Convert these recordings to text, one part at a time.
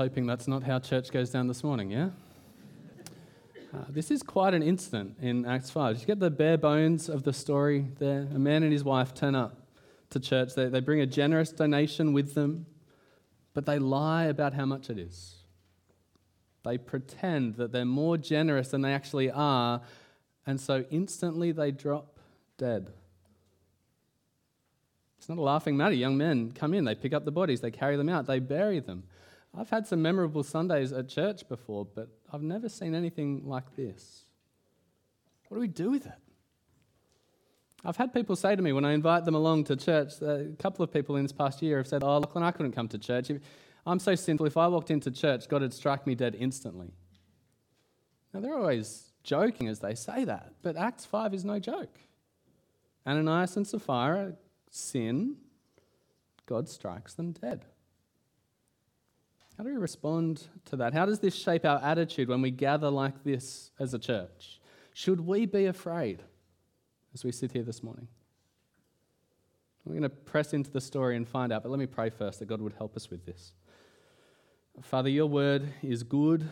Hoping that's not how church goes down this morning, yeah? Uh, this is quite an incident in Acts 5. You get the bare bones of the story there. A man and his wife turn up to church. They, they bring a generous donation with them, but they lie about how much it is. They pretend that they're more generous than they actually are, and so instantly they drop dead. It's not a laughing matter. Young men come in, they pick up the bodies, they carry them out, they bury them. I've had some memorable Sundays at church before, but I've never seen anything like this. What do we do with it? I've had people say to me when I invite them along to church, a couple of people in this past year have said, Oh, Lachlan, I couldn't come to church. I'm so sinful. If I walked into church, God would strike me dead instantly. Now, they're always joking as they say that, but Acts 5 is no joke. Ananias and Sapphira sin, God strikes them dead. How do we respond to that? How does this shape our attitude when we gather like this as a church? Should we be afraid as we sit here this morning? We're going to press into the story and find out, but let me pray first that God would help us with this. Father, your word is good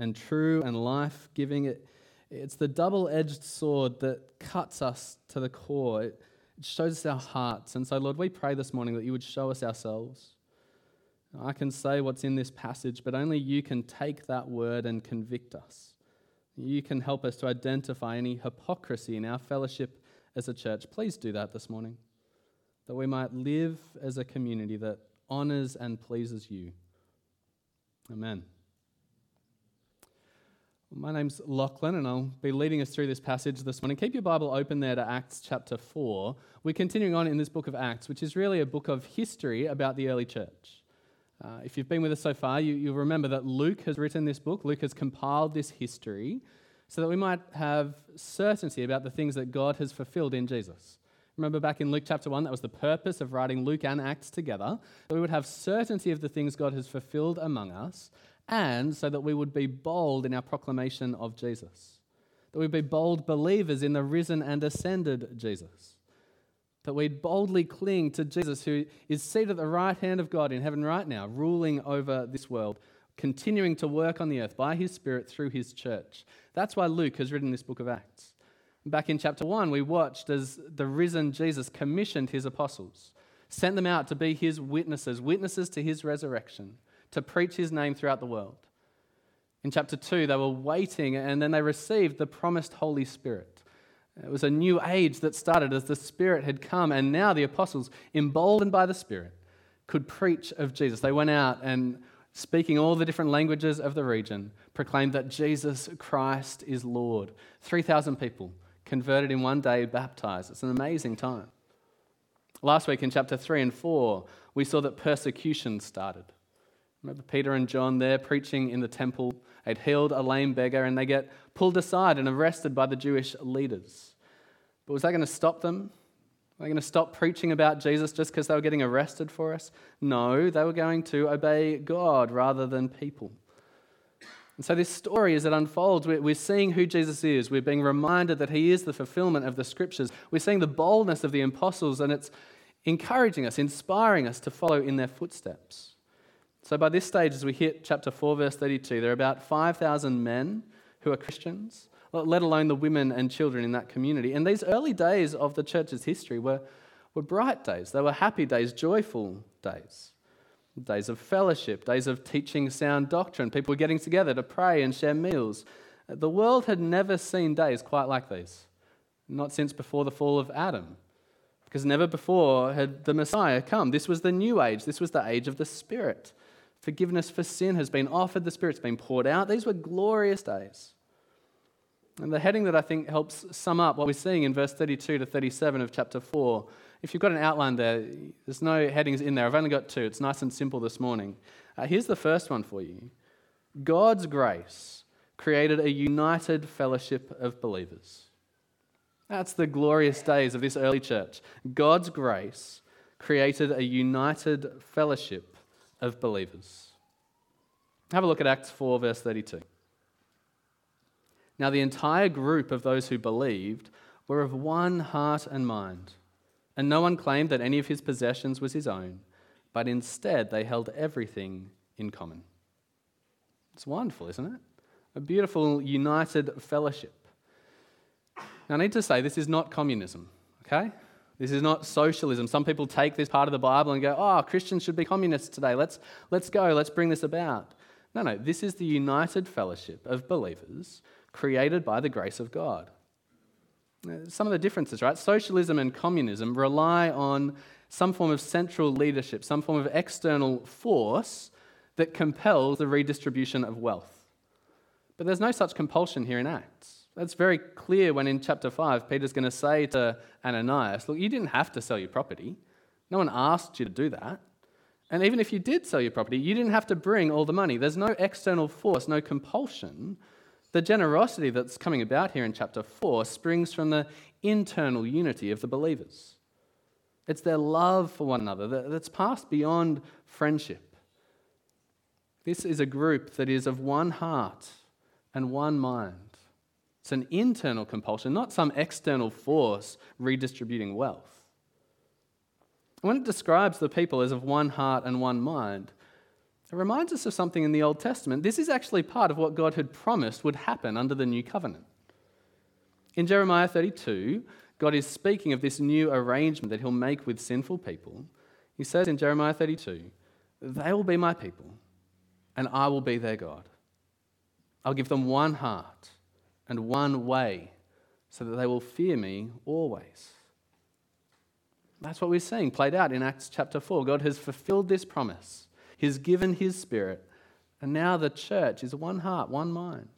and true and life giving. It, it's the double edged sword that cuts us to the core. It shows us our hearts. And so, Lord, we pray this morning that you would show us ourselves. I can say what's in this passage, but only you can take that word and convict us. You can help us to identify any hypocrisy in our fellowship as a church. Please do that this morning, that we might live as a community that honors and pleases you. Amen. My name's Lachlan, and I'll be leading us through this passage this morning. Keep your Bible open there to Acts chapter 4. We're continuing on in this book of Acts, which is really a book of history about the early church. Uh, if you've been with us so far, you, you'll remember that Luke has written this book. Luke has compiled this history so that we might have certainty about the things that God has fulfilled in Jesus. Remember back in Luke chapter 1, that was the purpose of writing Luke and Acts together, that we would have certainty of the things God has fulfilled among us, and so that we would be bold in our proclamation of Jesus. That we'd be bold believers in the risen and ascended Jesus that we'd boldly cling to Jesus, who is seated at the right hand of God in heaven right now, ruling over this world, continuing to work on the earth by his Spirit through his church. That's why Luke has written this book of Acts. Back in chapter 1, we watched as the risen Jesus commissioned his apostles, sent them out to be his witnesses, witnesses to his resurrection, to preach his name throughout the world. In chapter 2, they were waiting and then they received the promised Holy Spirit. It was a new age that started as the Spirit had come, and now the apostles, emboldened by the Spirit, could preach of Jesus. They went out and, speaking all the different languages of the region, proclaimed that Jesus Christ is Lord. 3,000 people converted in one day, baptized. It's an amazing time. Last week in chapter 3 and 4, we saw that persecution started. Remember Peter and John there preaching in the temple. They'd healed a lame beggar and they get pulled aside and arrested by the Jewish leaders. But was that going to stop them? Were they going to stop preaching about Jesus just because they were getting arrested for us? No, they were going to obey God rather than people. And so, this story, as it unfolds, we're seeing who Jesus is. We're being reminded that he is the fulfillment of the scriptures. We're seeing the boldness of the apostles, and it's encouraging us, inspiring us to follow in their footsteps. So, by this stage, as we hit chapter 4, verse 32, there are about 5,000 men who are Christians, let alone the women and children in that community. And these early days of the church's history were, were bright days. They were happy days, joyful days, days of fellowship, days of teaching sound doctrine. People were getting together to pray and share meals. The world had never seen days quite like these, not since before the fall of Adam. Because never before had the Messiah come. This was the new age. This was the age of the Spirit. Forgiveness for sin has been offered, the Spirit's been poured out. These were glorious days. And the heading that I think helps sum up what we're seeing in verse 32 to 37 of chapter 4, if you've got an outline there, there's no headings in there. I've only got two. It's nice and simple this morning. Uh, here's the first one for you God's grace created a united fellowship of believers. That's the glorious days of this early church. God's grace created a united fellowship of believers. Have a look at Acts 4, verse 32. Now, the entire group of those who believed were of one heart and mind, and no one claimed that any of his possessions was his own, but instead they held everything in common. It's wonderful, isn't it? A beautiful, united fellowship. Now, I need to say this is not communism, okay? This is not socialism. Some people take this part of the Bible and go, oh, Christians should be communists today. Let's, let's go, let's bring this about. No, no, this is the united fellowship of believers created by the grace of God. Some of the differences, right? Socialism and communism rely on some form of central leadership, some form of external force that compels the redistribution of wealth. But there's no such compulsion here in Acts. That's very clear when in chapter 5, Peter's going to say to Ananias, Look, you didn't have to sell your property. No one asked you to do that. And even if you did sell your property, you didn't have to bring all the money. There's no external force, no compulsion. The generosity that's coming about here in chapter 4 springs from the internal unity of the believers. It's their love for one another that's passed beyond friendship. This is a group that is of one heart and one mind. It's an internal compulsion, not some external force redistributing wealth. When it describes the people as of one heart and one mind, it reminds us of something in the Old Testament. This is actually part of what God had promised would happen under the new covenant. In Jeremiah 32, God is speaking of this new arrangement that he'll make with sinful people. He says in Jeremiah 32, They will be my people, and I will be their God. I'll give them one heart and one way, so that they will fear me always. That's what we're seeing played out in Acts chapter 4. God has fulfilled this promise, He's given His Spirit, and now the church is one heart, one mind.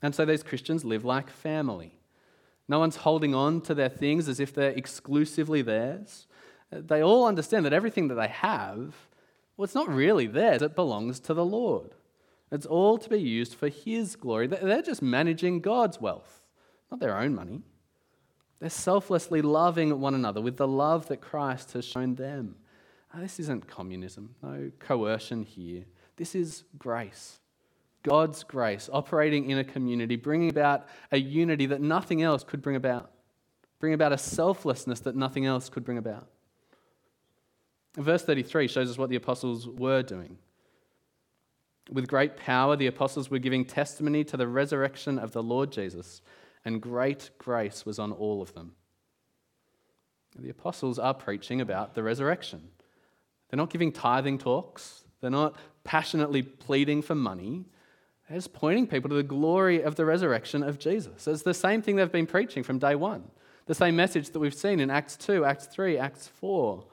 And so these Christians live like family. No one's holding on to their things as if they're exclusively theirs. They all understand that everything that they have, well, it's not really theirs, it belongs to the Lord. It's all to be used for His glory. They're just managing God's wealth, not their own money. They're selflessly loving one another with the love that Christ has shown them. Now, this isn't communism, no coercion here. This is grace. God's grace operating in a community, bringing about a unity that nothing else could bring about, bring about a selflessness that nothing else could bring about. Verse 33 shows us what the apostles were doing. With great power, the apostles were giving testimony to the resurrection of the Lord Jesus and great grace was on all of them. The apostles are preaching about the resurrection. They're not giving tithing talks, they're not passionately pleading for money. They're just pointing people to the glory of the resurrection of Jesus. It's the same thing they've been preaching from day one. The same message that we've seen in Acts 2, Acts 3, Acts 4.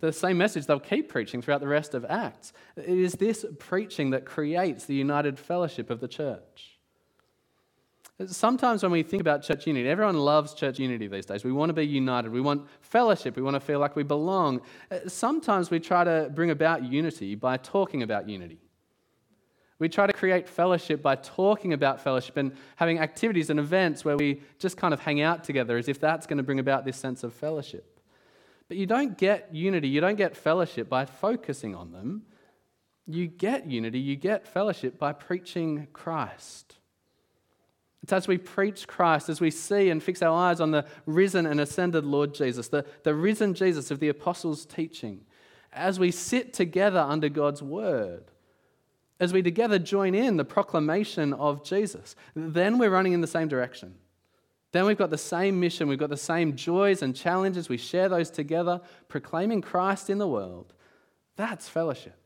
The same message they'll keep preaching throughout the rest of Acts. It is this preaching that creates the united fellowship of the church. Sometimes when we think about church unity, everyone loves church unity these days. We want to be united. We want fellowship. We want to feel like we belong. Uh, sometimes we try to bring about unity by talking about unity. We try to create fellowship by talking about fellowship and having activities and events where we just kind of hang out together as if that's going to bring about this sense of fellowship. But you don't get unity, you don't get fellowship by focusing on them. You get unity, you get fellowship by preaching Christ. It's as we preach Christ, as we see and fix our eyes on the risen and ascended Lord Jesus, the, the risen Jesus of the apostles' teaching, as we sit together under God's word, as we together join in the proclamation of Jesus, then we're running in the same direction. Then we've got the same mission, we've got the same joys and challenges, we share those together, proclaiming Christ in the world. That's fellowship.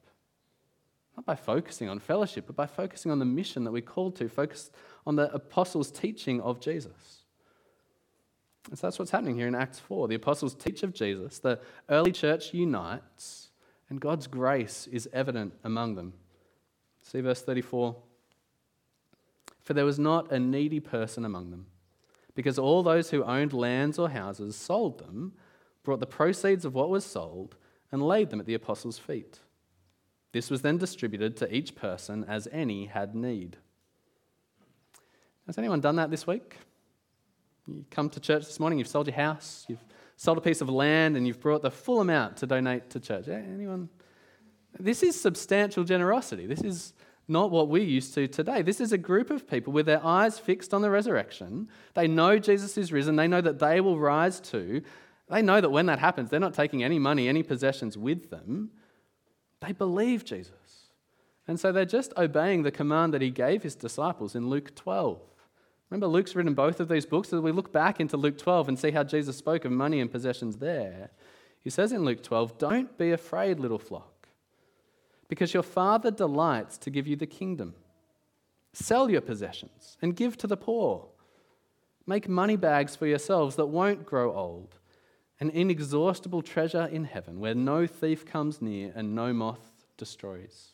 Not by focusing on fellowship, but by focusing on the mission that we're called to, focus on the apostles' teaching of Jesus. And so that's what's happening here in Acts 4. The apostles teach of Jesus, the early church unites, and God's grace is evident among them. See verse 34. For there was not a needy person among them, because all those who owned lands or houses sold them, brought the proceeds of what was sold, and laid them at the apostles' feet. This was then distributed to each person as any had need. Has anyone done that this week? You come to church this morning, you've sold your house, you've sold a piece of land, and you've brought the full amount to donate to church. Anyone? This is substantial generosity. This is not what we're used to today. This is a group of people with their eyes fixed on the resurrection. They know Jesus is risen, they know that they will rise too. They know that when that happens, they're not taking any money, any possessions with them. They believe Jesus. And so they're just obeying the command that he gave his disciples in Luke 12. Remember, Luke's written both of these books. As we look back into Luke 12 and see how Jesus spoke of money and possessions there, he says in Luke 12, Don't be afraid, little flock, because your Father delights to give you the kingdom. Sell your possessions and give to the poor. Make money bags for yourselves that won't grow old, an inexhaustible treasure in heaven where no thief comes near and no moth destroys.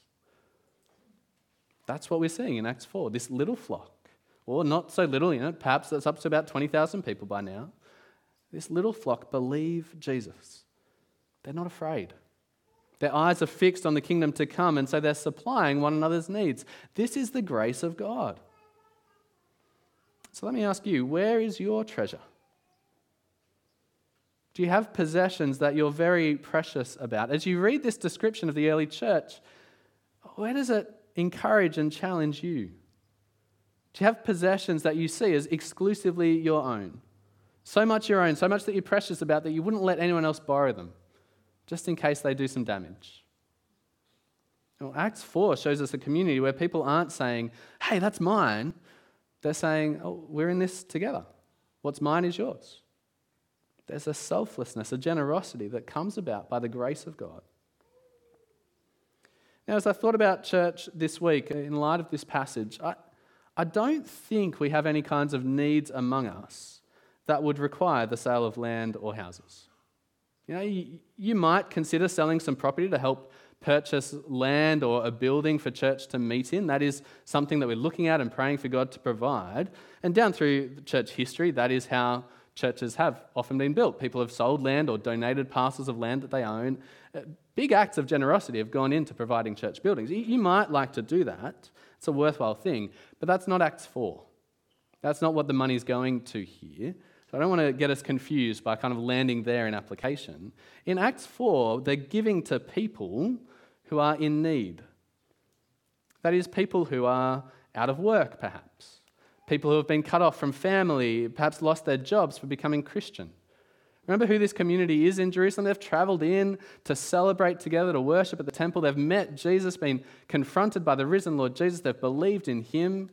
That's what we're seeing in Acts 4 this little flock, or not so little, you know, perhaps that's up to about 20,000 people by now. This little flock believe Jesus. They're not afraid. Their eyes are fixed on the kingdom to come, and so they're supplying one another's needs. This is the grace of God. So let me ask you where is your treasure? Do you have possessions that you're very precious about? As you read this description of the early church, where does it encourage and challenge you? You have possessions that you see as exclusively your own? So much your own, so much that you're precious about that you wouldn't let anyone else borrow them? just in case they do some damage. Well, Acts 4 shows us a community where people aren't saying, hey, that's mine. They're saying, oh, we're in this together. What's mine is yours. There's a selflessness, a generosity that comes about by the grace of God. Now, as I thought about church this week, in light of this passage, I, I don't think we have any kinds of needs among us that would require the sale of land or houses. You know, you, you might consider selling some property to help purchase land or a building for church to meet in. That is something that we're looking at and praying for God to provide. And down through church history, that is how churches have often been built. People have sold land or donated parcels of land that they own. Uh, big acts of generosity have gone into providing church buildings. You might like to do that, it's a worthwhile thing, but that's not Acts 4. That's not what the money's going to here. So I don't want to get us confused by kind of landing there in application. In Acts 4, they're giving to people who are in need. That is, people who are out of work, perhaps. People who have been cut off from family, perhaps lost their jobs for becoming Christian. Remember who this community is in Jerusalem? They've traveled in to celebrate together, to worship at the temple. They've met Jesus, been confronted by the risen Lord Jesus. They've believed in him.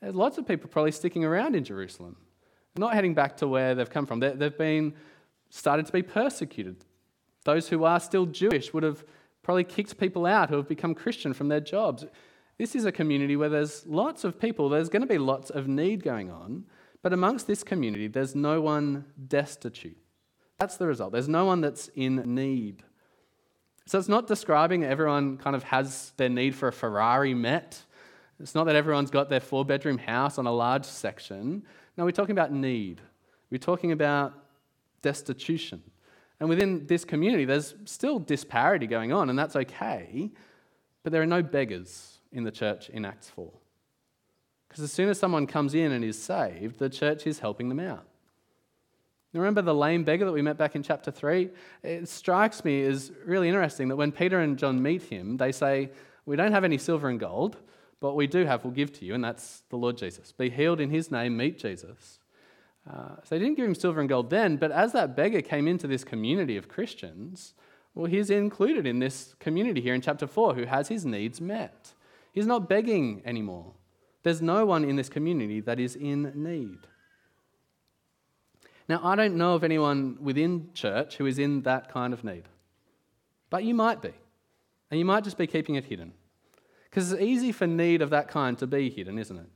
There's lots of people probably sticking around in Jerusalem not heading back to where they've come from. They, have been started to be persecuted. Those who are still Jewish would have probably kicked people out who have become Christian from their jobs. This is a community where there's lots of people, there's going to be lots of need going on, but amongst this community, there's no one destitute. That's the result. There's no one that's in need. So it's not describing everyone kind of has their need for a Ferrari met. It's not that everyone's got their four bedroom house on a large section. No, we're talking about need. We're talking about destitution. And within this community, there's still disparity going on, and that's okay. But there are no beggars in the church in Acts 4. Because as soon as someone comes in and is saved, the church is helping them out. Remember the lame beggar that we met back in chapter 3? It strikes me as really interesting that when Peter and John meet him, they say, We don't have any silver and gold, but we do have, we'll give to you, and that's the Lord Jesus. Be healed in his name, meet Jesus. Uh, so they didn't give him silver and gold then, but as that beggar came into this community of Christians, well, he's included in this community here in chapter 4 who has his needs met. He's not begging anymore. There's no one in this community that is in need. Now, I don't know of anyone within church who is in that kind of need, but you might be, and you might just be keeping it hidden. Because it's easy for need of that kind to be hidden, isn't it?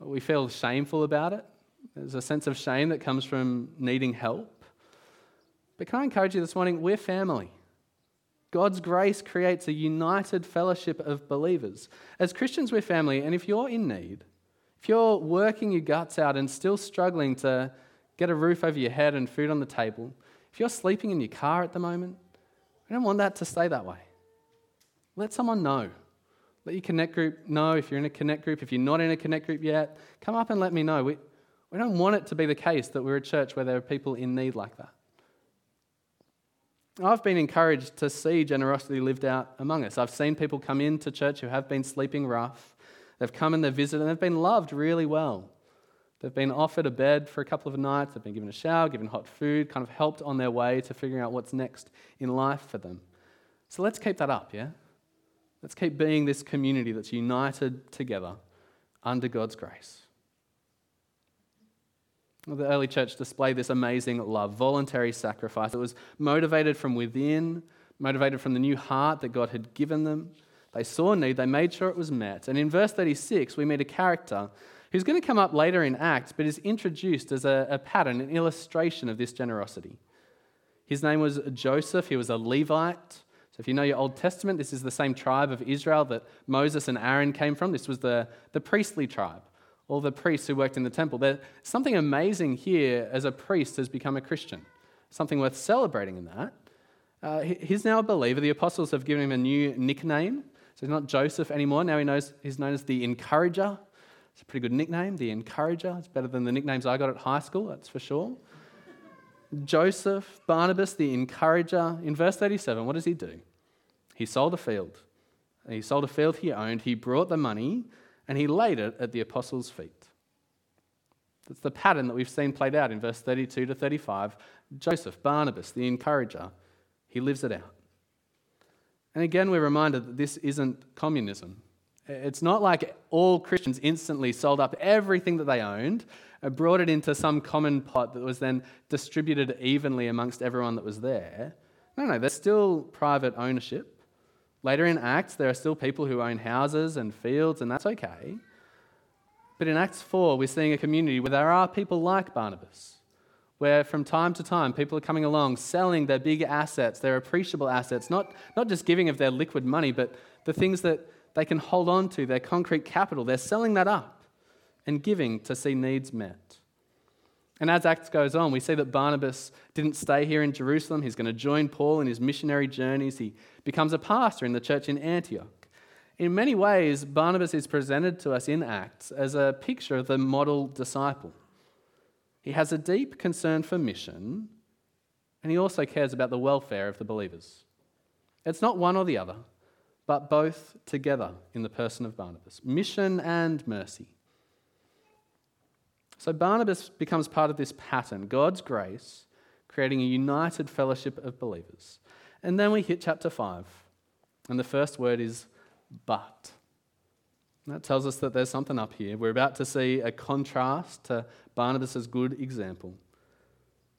We feel shameful about it. There's a sense of shame that comes from needing help. But can I encourage you this morning? We're family. God's grace creates a united fellowship of believers. As Christians, we're family, and if you're in need, if you're working your guts out and still struggling to get a roof over your head and food on the table, if you're sleeping in your car at the moment, we don't want that to stay that way. Let someone know. Let your connect group know if you're in a connect group. If you're not in a connect group yet, come up and let me know. We, we don't want it to be the case that we're a church where there are people in need like that. I've been encouraged to see generosity lived out among us. I've seen people come into church who have been sleeping rough. They've come and they've visited and they've been loved really well. They've been offered a bed for a couple of nights, they've been given a shower, given hot food, kind of helped on their way to figuring out what's next in life for them. So let's keep that up, yeah? Let's keep being this community that's united together under God's grace. The early church displayed this amazing love, voluntary sacrifice. It was motivated from within, motivated from the new heart that God had given them. They saw need, they made sure it was met. And in verse 36, we meet a character who's going to come up later in Acts, but is introduced as a, a pattern, an illustration of this generosity. His name was Joseph, he was a Levite. So, if you know your Old Testament, this is the same tribe of Israel that Moses and Aaron came from. This was the, the priestly tribe, all the priests who worked in the temple. There's something amazing here as a priest has become a Christian, something worth celebrating in that. Uh, he's now a believer. The apostles have given him a new nickname. So he's not Joseph anymore. Now he knows, he's known as the Encourager. It's a pretty good nickname, the Encourager. It's better than the nicknames I got at high school, that's for sure. Joseph, Barnabas, the encourager, in verse 37, what does he do? He sold a field. He sold a field he owned. He brought the money and he laid it at the apostles' feet. That's the pattern that we've seen played out in verse 32 to 35. Joseph, Barnabas, the encourager, he lives it out. And again, we're reminded that this isn't communism. It's not like all Christians instantly sold up everything that they owned, and brought it into some common pot that was then distributed evenly amongst everyone that was there. No, no, there's still private ownership. Later in Acts, there are still people who own houses and fields, and that's okay. But in Acts 4, we're seeing a community where there are people like Barnabas, where from time to time people are coming along selling their big assets, their appreciable assets, not, not just giving of their liquid money, but the things that they can hold on to, their concrete capital. They're selling that up and giving to see needs met. And as Acts goes on, we see that Barnabas didn't stay here in Jerusalem. He's going to join Paul in his missionary journeys. He becomes a pastor in the church in Antioch. In many ways, Barnabas is presented to us in Acts as a picture of the model disciple. He has a deep concern for mission, and he also cares about the welfare of the believers. It's not one or the other, but both together in the person of Barnabas mission and mercy. So Barnabas becomes part of this pattern, God's grace, creating a united fellowship of believers. And then we hit chapter 5, and the first word is but. that tells us that there's something up here. We're about to see a contrast to Barnabas' good example.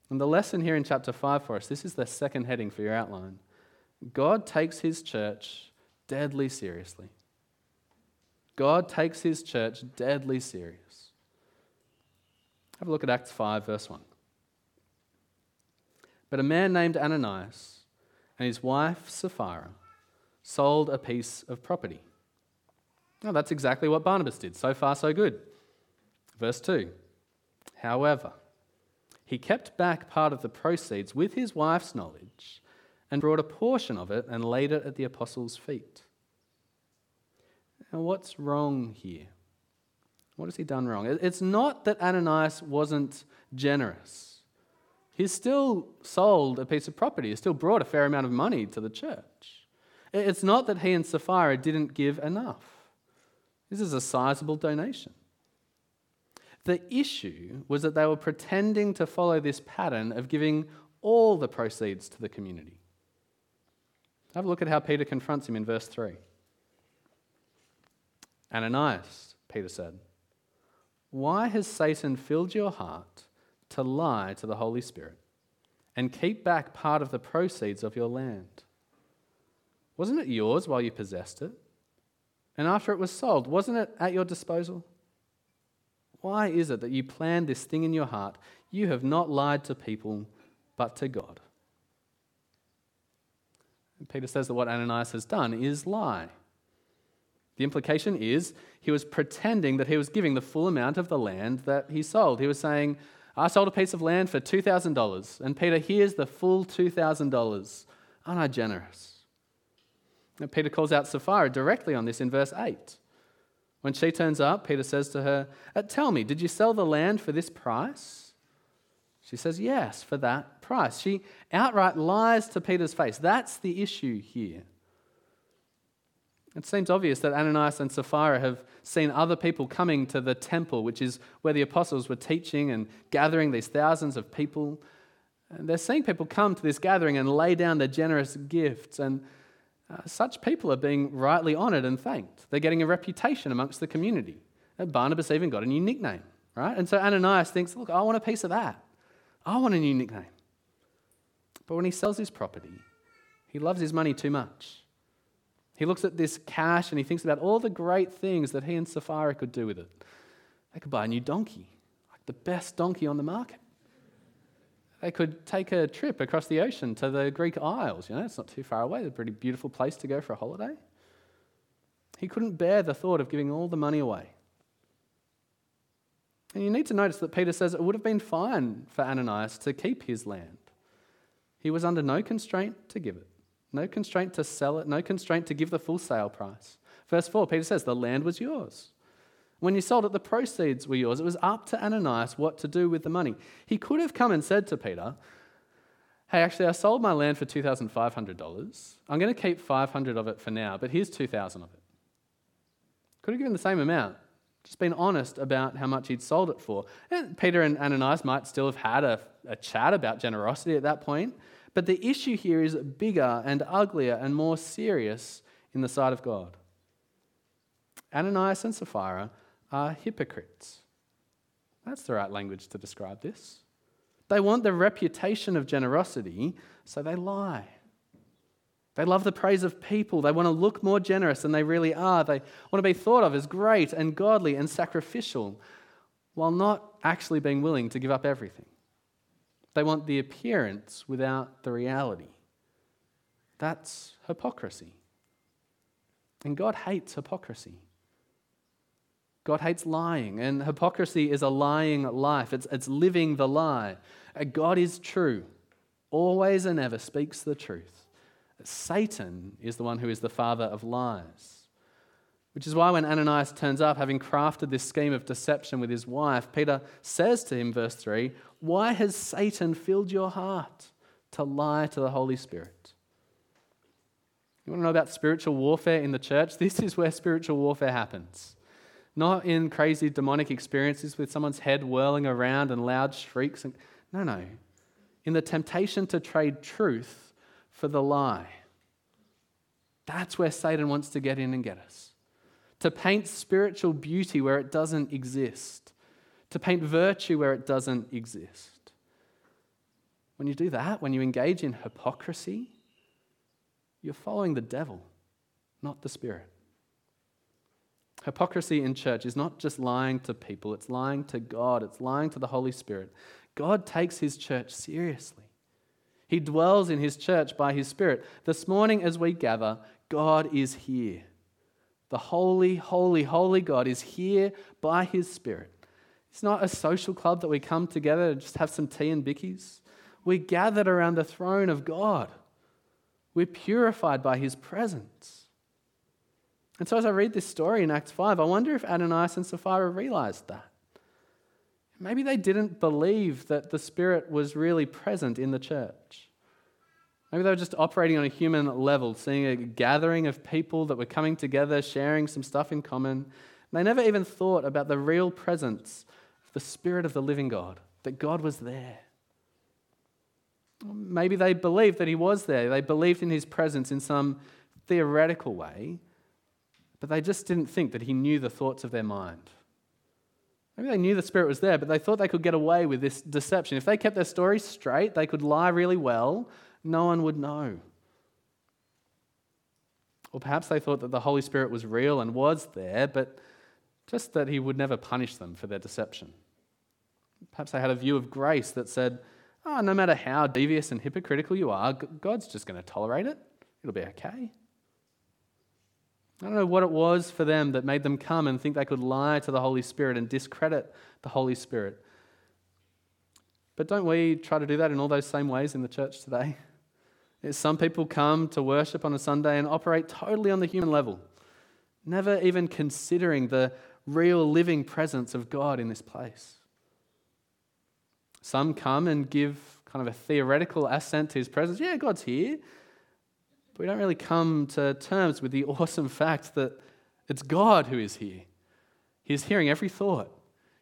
And the lesson here in chapter 5 for us this is the second heading for your outline. God takes his church deadly seriously. God takes his church deadly serious. Have a look at Acts 5, verse 1. But a man named Ananias and his wife Sapphira sold a piece of property. Now, that's exactly what Barnabas did. So far, so good. Verse 2. However, he kept back part of the proceeds with his wife's knowledge and brought a portion of it and laid it at the apostles' feet. Now, what's wrong here? What has he done wrong? It's not that Ananias wasn't generous. He's still sold a piece of property, he still brought a fair amount of money to the church. It's not that he and Sapphira didn't give enough. This is a sizable donation. The issue was that they were pretending to follow this pattern of giving all the proceeds to the community. Have a look at how Peter confronts him in verse 3. Ananias, Peter said, why has Satan filled your heart to lie to the Holy Spirit and keep back part of the proceeds of your land? Wasn't it yours while you possessed it? And after it was sold, wasn't it at your disposal? Why is it that you planned this thing in your heart? You have not lied to people, but to God. Peter says that what Ananias has done is lie. The implication is he was pretending that he was giving the full amount of the land that he sold. He was saying, I sold a piece of land for $2,000, and Peter, here's the full $2,000. Aren't I generous? And Peter calls out Sapphira directly on this in verse 8. When she turns up, Peter says to her, uh, Tell me, did you sell the land for this price? She says, Yes, for that price. She outright lies to Peter's face. That's the issue here. It seems obvious that Ananias and Sapphira have seen other people coming to the temple, which is where the apostles were teaching and gathering these thousands of people. And they're seeing people come to this gathering and lay down their generous gifts. And uh, such people are being rightly honoured and thanked. They're getting a reputation amongst the community. And Barnabas even got a new nickname, right? And so Ananias thinks, look, I want a piece of that. I want a new nickname. But when he sells his property, he loves his money too much. He looks at this cash and he thinks about all the great things that he and Sapphira could do with it. They could buy a new donkey, like the best donkey on the market. They could take a trip across the ocean to the Greek Isles. You know, it's not too far away. It's a pretty beautiful place to go for a holiday. He couldn't bear the thought of giving all the money away. And you need to notice that Peter says it would have been fine for Ananias to keep his land. He was under no constraint to give it, no constraint to sell it, no constraint to give the full sale price. Verse 4, Peter says, The land was yours. When you sold it, the proceeds were yours. It was up to Ananias what to do with the money. He could have come and said to Peter, Hey, actually, I sold my land for $2,500. I'm going to keep 500 of it for now, but here's 2,000 of it. Could have given the same amount, just been honest about how much he'd sold it for. And Peter and Ananias might still have had a, a chat about generosity at that point, but the issue here is bigger and uglier and more serious in the sight of God. Ananias and Sapphira are hypocrites. That's the right language to describe this. They want the reputation of generosity, so they lie. They love the praise of people. They want to look more generous than they really are. They want to be thought of as great and godly and sacrificial while not actually being willing to give up everything. They want the appearance without the reality. That's hypocrisy. And God hates hypocrisy. God hates lying, and hypocrisy is a lying life. It's, it's living the lie. Uh, God is true, always and ever speaks the truth. Satan is the one who is the father of lies. Which is why when Ananias turns up, having crafted this scheme of deception with his wife, Peter says to him, verse 3, Why has Satan filled your heart to lie to the Holy Spirit? You want to know about spiritual warfare in the church? This is where spiritual warfare happens. Not in crazy demonic experiences with someone's head whirling around and loud shrieks. No, no. In the temptation to trade truth for the lie. That's where Satan wants to get in and get us to paint spiritual beauty where it doesn't exist, to paint virtue where it doesn't exist. When you do that, when you engage in hypocrisy, you're following the devil, not the Spirit. Hypocrisy in church is not just lying to people, it's lying to God, it's lying to the Holy Spirit. God takes his church seriously. He dwells in his church by his Spirit. This morning, as we gather, God is here. The holy, holy, holy God is here by his Spirit. It's not a social club that we come together and just have some tea and bickies. We're gathered around the throne of God. We're purified by his presence. And so, as I read this story in Acts 5, I wonder if Ananias and Sapphira realized that. Maybe they didn't believe that the Spirit was really present in the church. Maybe they were just operating on a human level, seeing a gathering of people that were coming together, sharing some stuff in common. They never even thought about the real presence of the Spirit of the living God, that God was there. Maybe they believed that He was there. They believed in His presence in some theoretical way, but they just didn't think that He knew the thoughts of their mind. Maybe they knew the Spirit was there, but they thought they could get away with this deception. If they kept their story straight, they could lie really well no one would know. Or perhaps they thought that the Holy Spirit was real and was there, but just that he would never punish them for their deception. Perhaps they had a view of grace that said, oh, no matter how devious and hypocritical you are, God's just going to tolerate it. It'll be okay. I don't know what it was for them that made them come and think they could lie to the Holy Spirit and discredit the Holy Spirit. But don't we try to do that in all those same ways in the church today? Some people come to worship on a Sunday and operate totally on the human level, never even considering the real living presence of God in this place. Some come and give kind of a theoretical assent to his presence. Yeah, God's here. But we don't really come to terms with the awesome fact that it's God who is here. He's hearing every thought,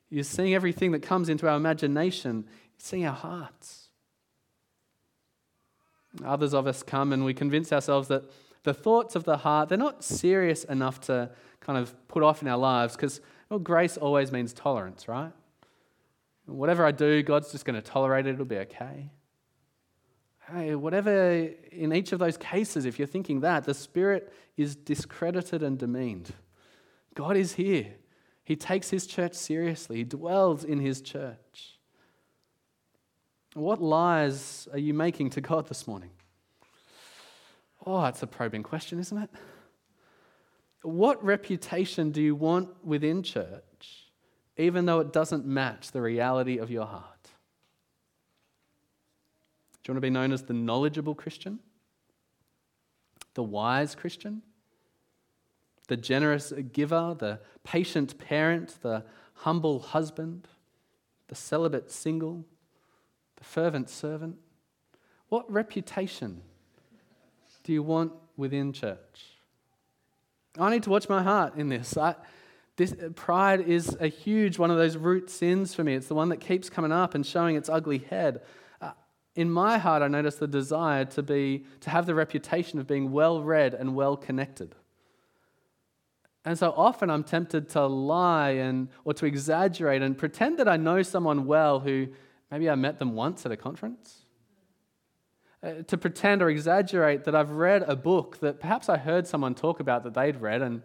He's seeing everything that comes into our imagination, He's seeing our hearts. Others of us come and we convince ourselves that The thoughts of the heart, they're not serious enough to kind of put off in our lives because well, grace always means tolerance, right? Whatever I do, God's just going to tolerate it, it'll be okay. Hey, whatever, in each of those cases, if you're thinking that, the Spirit is discredited and demeaned. God is here. He takes his church seriously, he dwells in his church. What lies are you making to God this morning? Oh, it's a probing question, isn't it? What reputation do you want within church, even though it doesn't match the reality of your heart? Do you want to be known as the knowledgeable Christian? The wise Christian? The generous giver? The patient parent? The humble husband? The celibate single? The fervent servant? What reputation do you want within church? I need to watch my heart in this. I, this pride is a huge one of those root sins for me. It's the one that keeps coming up and showing its ugly head. Uh, in my heart, I notice the desire to be to have the reputation of being well read and well connected. And so often I'm tempted to lie and or to exaggerate and pretend that I know someone well who maybe I met them once at a conference uh, to pretend or exaggerate that I've read a book that perhaps I heard someone talk about that they'd read, and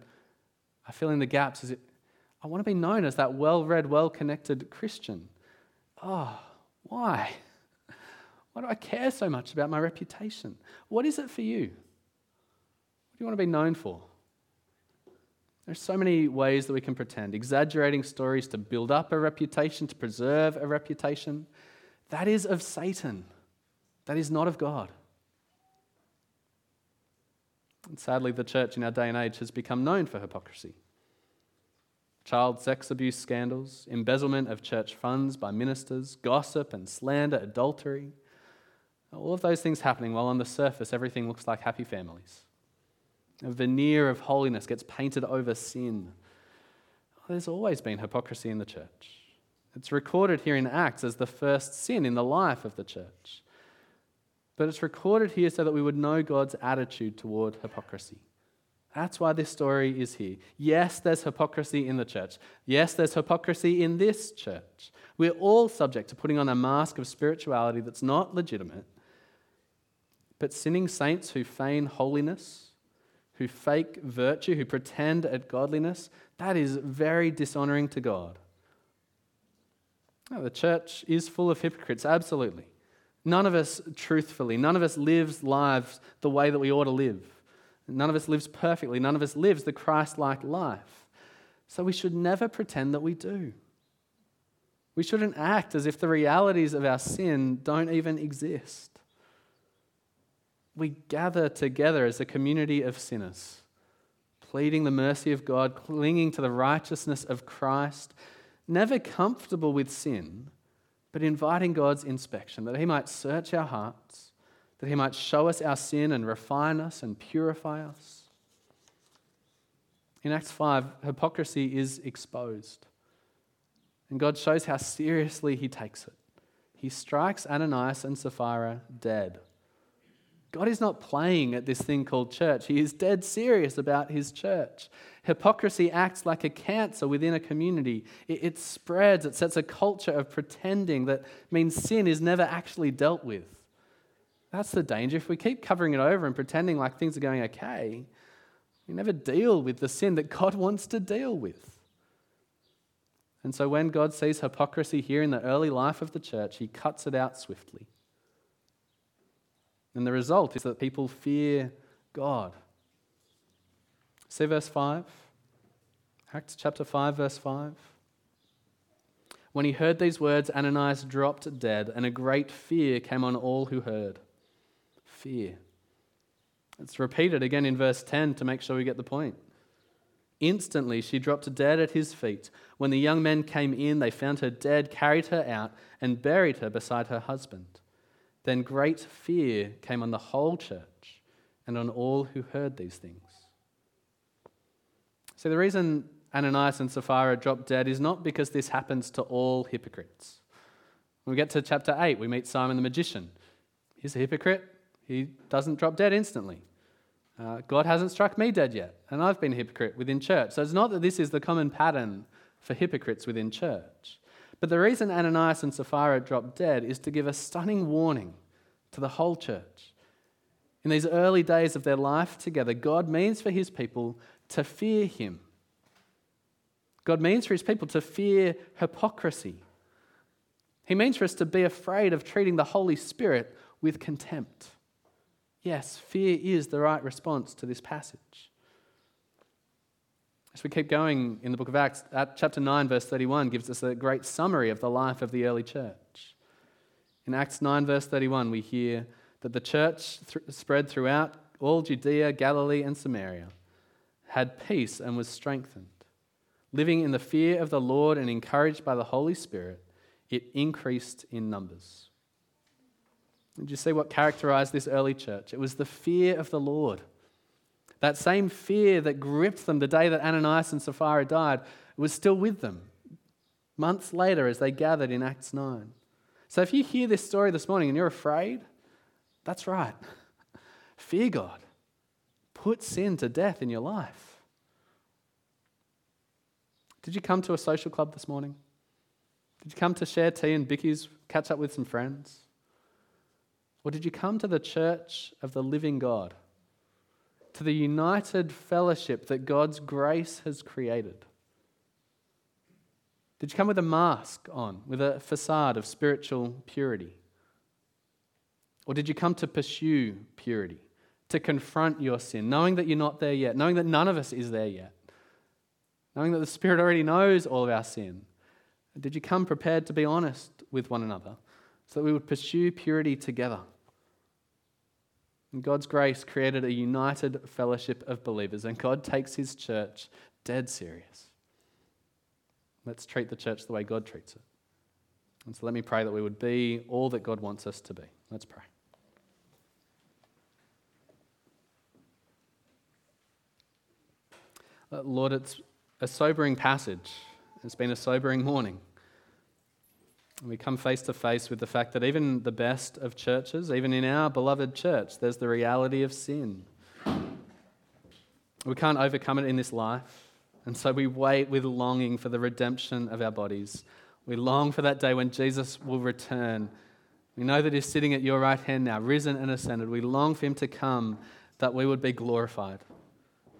I fill in the gaps. Is it, I want to be known as that well read, well connected Christian. Oh, why? Why do I care so much about my reputation? What is it for you? What do you want to be known for? There's so many ways that we can pretend. Exaggerating stories to build up a reputation, to preserve a reputation. That is of Satan. That is not of God. And sadly, the church in our day and age has become known for hypocrisy. Child sex abuse scandals, embezzlement of church funds by ministers, gossip and slander, adultery. All of those things happening while on the surface everything looks like happy families. A veneer of holiness gets painted over sin. There's always been hypocrisy in the church. It's recorded here in Acts as the first sin in the life of the church. But it's recorded here so that we would know God's attitude toward hypocrisy. That's why this story is here. Yes, there's hypocrisy in the church. Yes, there's hypocrisy in this church. We're all subject to putting on a mask of spirituality that's not legitimate. But sinning saints who feign holiness, who fake virtue, who pretend at godliness, that is very dishonoring to God. Now, the church is full of hypocrites, absolutely. None of us truthfully, none of us lives lives the way that we ought to live. None of us lives perfectly. None of us lives the Christ like life. So we should never pretend that we do. We shouldn't act as if the realities of our sin don't even exist. We gather together as a community of sinners, pleading the mercy of God, clinging to the righteousness of Christ, never comfortable with sin but inviting God's inspection, that He might search our hearts, that He might show us our sin and refine us and purify us. In Acts 5, hypocrisy is exposed. And God shows how seriously He takes it. He strikes Ananias and Sapphira dead. God is not playing at this thing called church. He is dead serious about his church. Hypocrisy acts like a cancer within a community. It, it, spreads, it sets a culture of pretending that means sin is never actually dealt with. That's the danger. If we keep covering it over and pretending like things are going okay, we never deal with the sin that God wants to deal with. And so when God sees hypocrisy here in the early life of the church, he cuts it out swiftly. And the result is that people fear God. See verse 5? Acts chapter 5, verse 5. When he heard these words, Ananias dropped dead, and a great fear came on all who heard. Fear. It's repeated again in verse 10 to make sure we get the point. Instantly, she dropped dead at his feet. When the young men came in, they found her dead, carried her out, and buried her beside her husband. Then great fear came on the whole church and on all who heard these things. So, the reason Ananias and Sapphira dropped dead is not because this happens to all hypocrites. When we get to chapter 8, we meet Simon the magician. He's a hypocrite, he doesn't drop dead instantly. Uh, God hasn't struck me dead yet, and I've been a hypocrite within church. So it's not that this is the common pattern for hypocrites within church. But the reason Ananias and Sapphira dropped dead is to give a stunning warning to the whole church. In these early days of their life together, God means for his people to fear him. God means for his people to fear hypocrisy. He means for us to be afraid of treating the Holy Spirit with contempt. Yes, fear is the right response to this passage. As we keep going in the book of Acts, chapter 9, verse 31 gives us a great summary of the life of the early church. In Acts 9, verse 31, we hear that the church th- spread throughout all Judea, Galilee, and Samaria, had peace and was strengthened. Living in the fear of the Lord and encouraged by the Holy Spirit, it increased in numbers. Did you see what characterized this early church? It was the fear of the Lord. That same fear that gripped them the day that Ananias and Sapphira died was still with them months later as they gathered in Acts 9. So if you hear this story this morning and you're afraid, that's right. Fear God. Put sin to death in your life. Did you come to a social club this morning? Did you come to share tea and bickies, catch up with some friends? Or did you come to the church of the living God? To the united fellowship that God's grace has created? Did you come with a mask on, with a facade of spiritual purity? Or did you come to pursue purity, to confront your sin, knowing that you're not there yet, knowing that none of us is there yet, knowing that the Spirit already knows all of our sin? Did you come prepared to be honest with one another so that we would pursue purity together? God's grace created a united fellowship of believers, and God takes his church dead serious. Let's treat the church the way God treats it. And so let me pray that we would be all that God wants us to be. Let's pray. Uh, Lord, it's a sobering passage. It's been a sobering morning. We come face to face with the fact that even the best of churches, even in our beloved church, there's the reality of sin. We can't overcome it in this life. And so we wait with longing for the redemption of our bodies. We long for that day when Jesus will return. We know that He's sitting at your right hand now, risen and ascended. We long for Him to come that we would be glorified,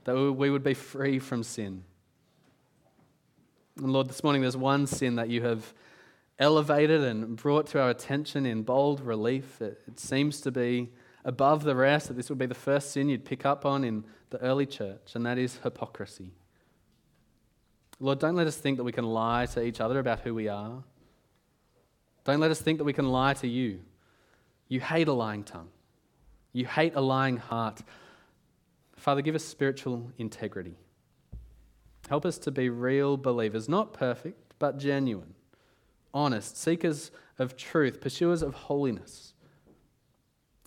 that we would be free from sin. And Lord, this morning there's one sin that you have elevated and brought to our attention in bold relief. It, it, seems to be above the rest, that this would be the first sin you'd pick up on in the early church, and that is hypocrisy. Lord, don't let us think that we can lie to each other about who we are. Don't let us think that we can lie to you. You hate a lying tongue, you hate a lying heart. Father, give us spiritual integrity. Help us to be real believers, not perfect, but genuine honest, seekers of truth, pursuers of holiness.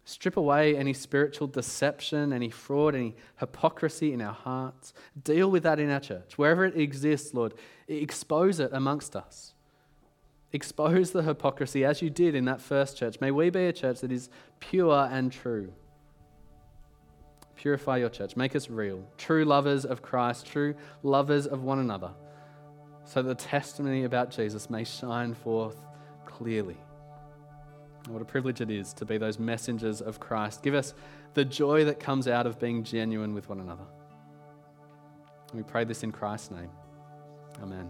Strip away any spiritual deception, any fraud, any hypocrisy in our hearts. Deal with that in our church. Wherever it exists, Lord, expose it amongst us. Expose the hypocrisy as you did in that first church. May we be a church that is pure and true. Purify your church. Make us real. True lovers of Christ, true lovers of one another so the testimony about Jesus may shine forth clearly. What a privilege it is to be those messengers of Christ. Give us the joy that comes out of being genuine with one another. we pray this in Christ's name. Amen.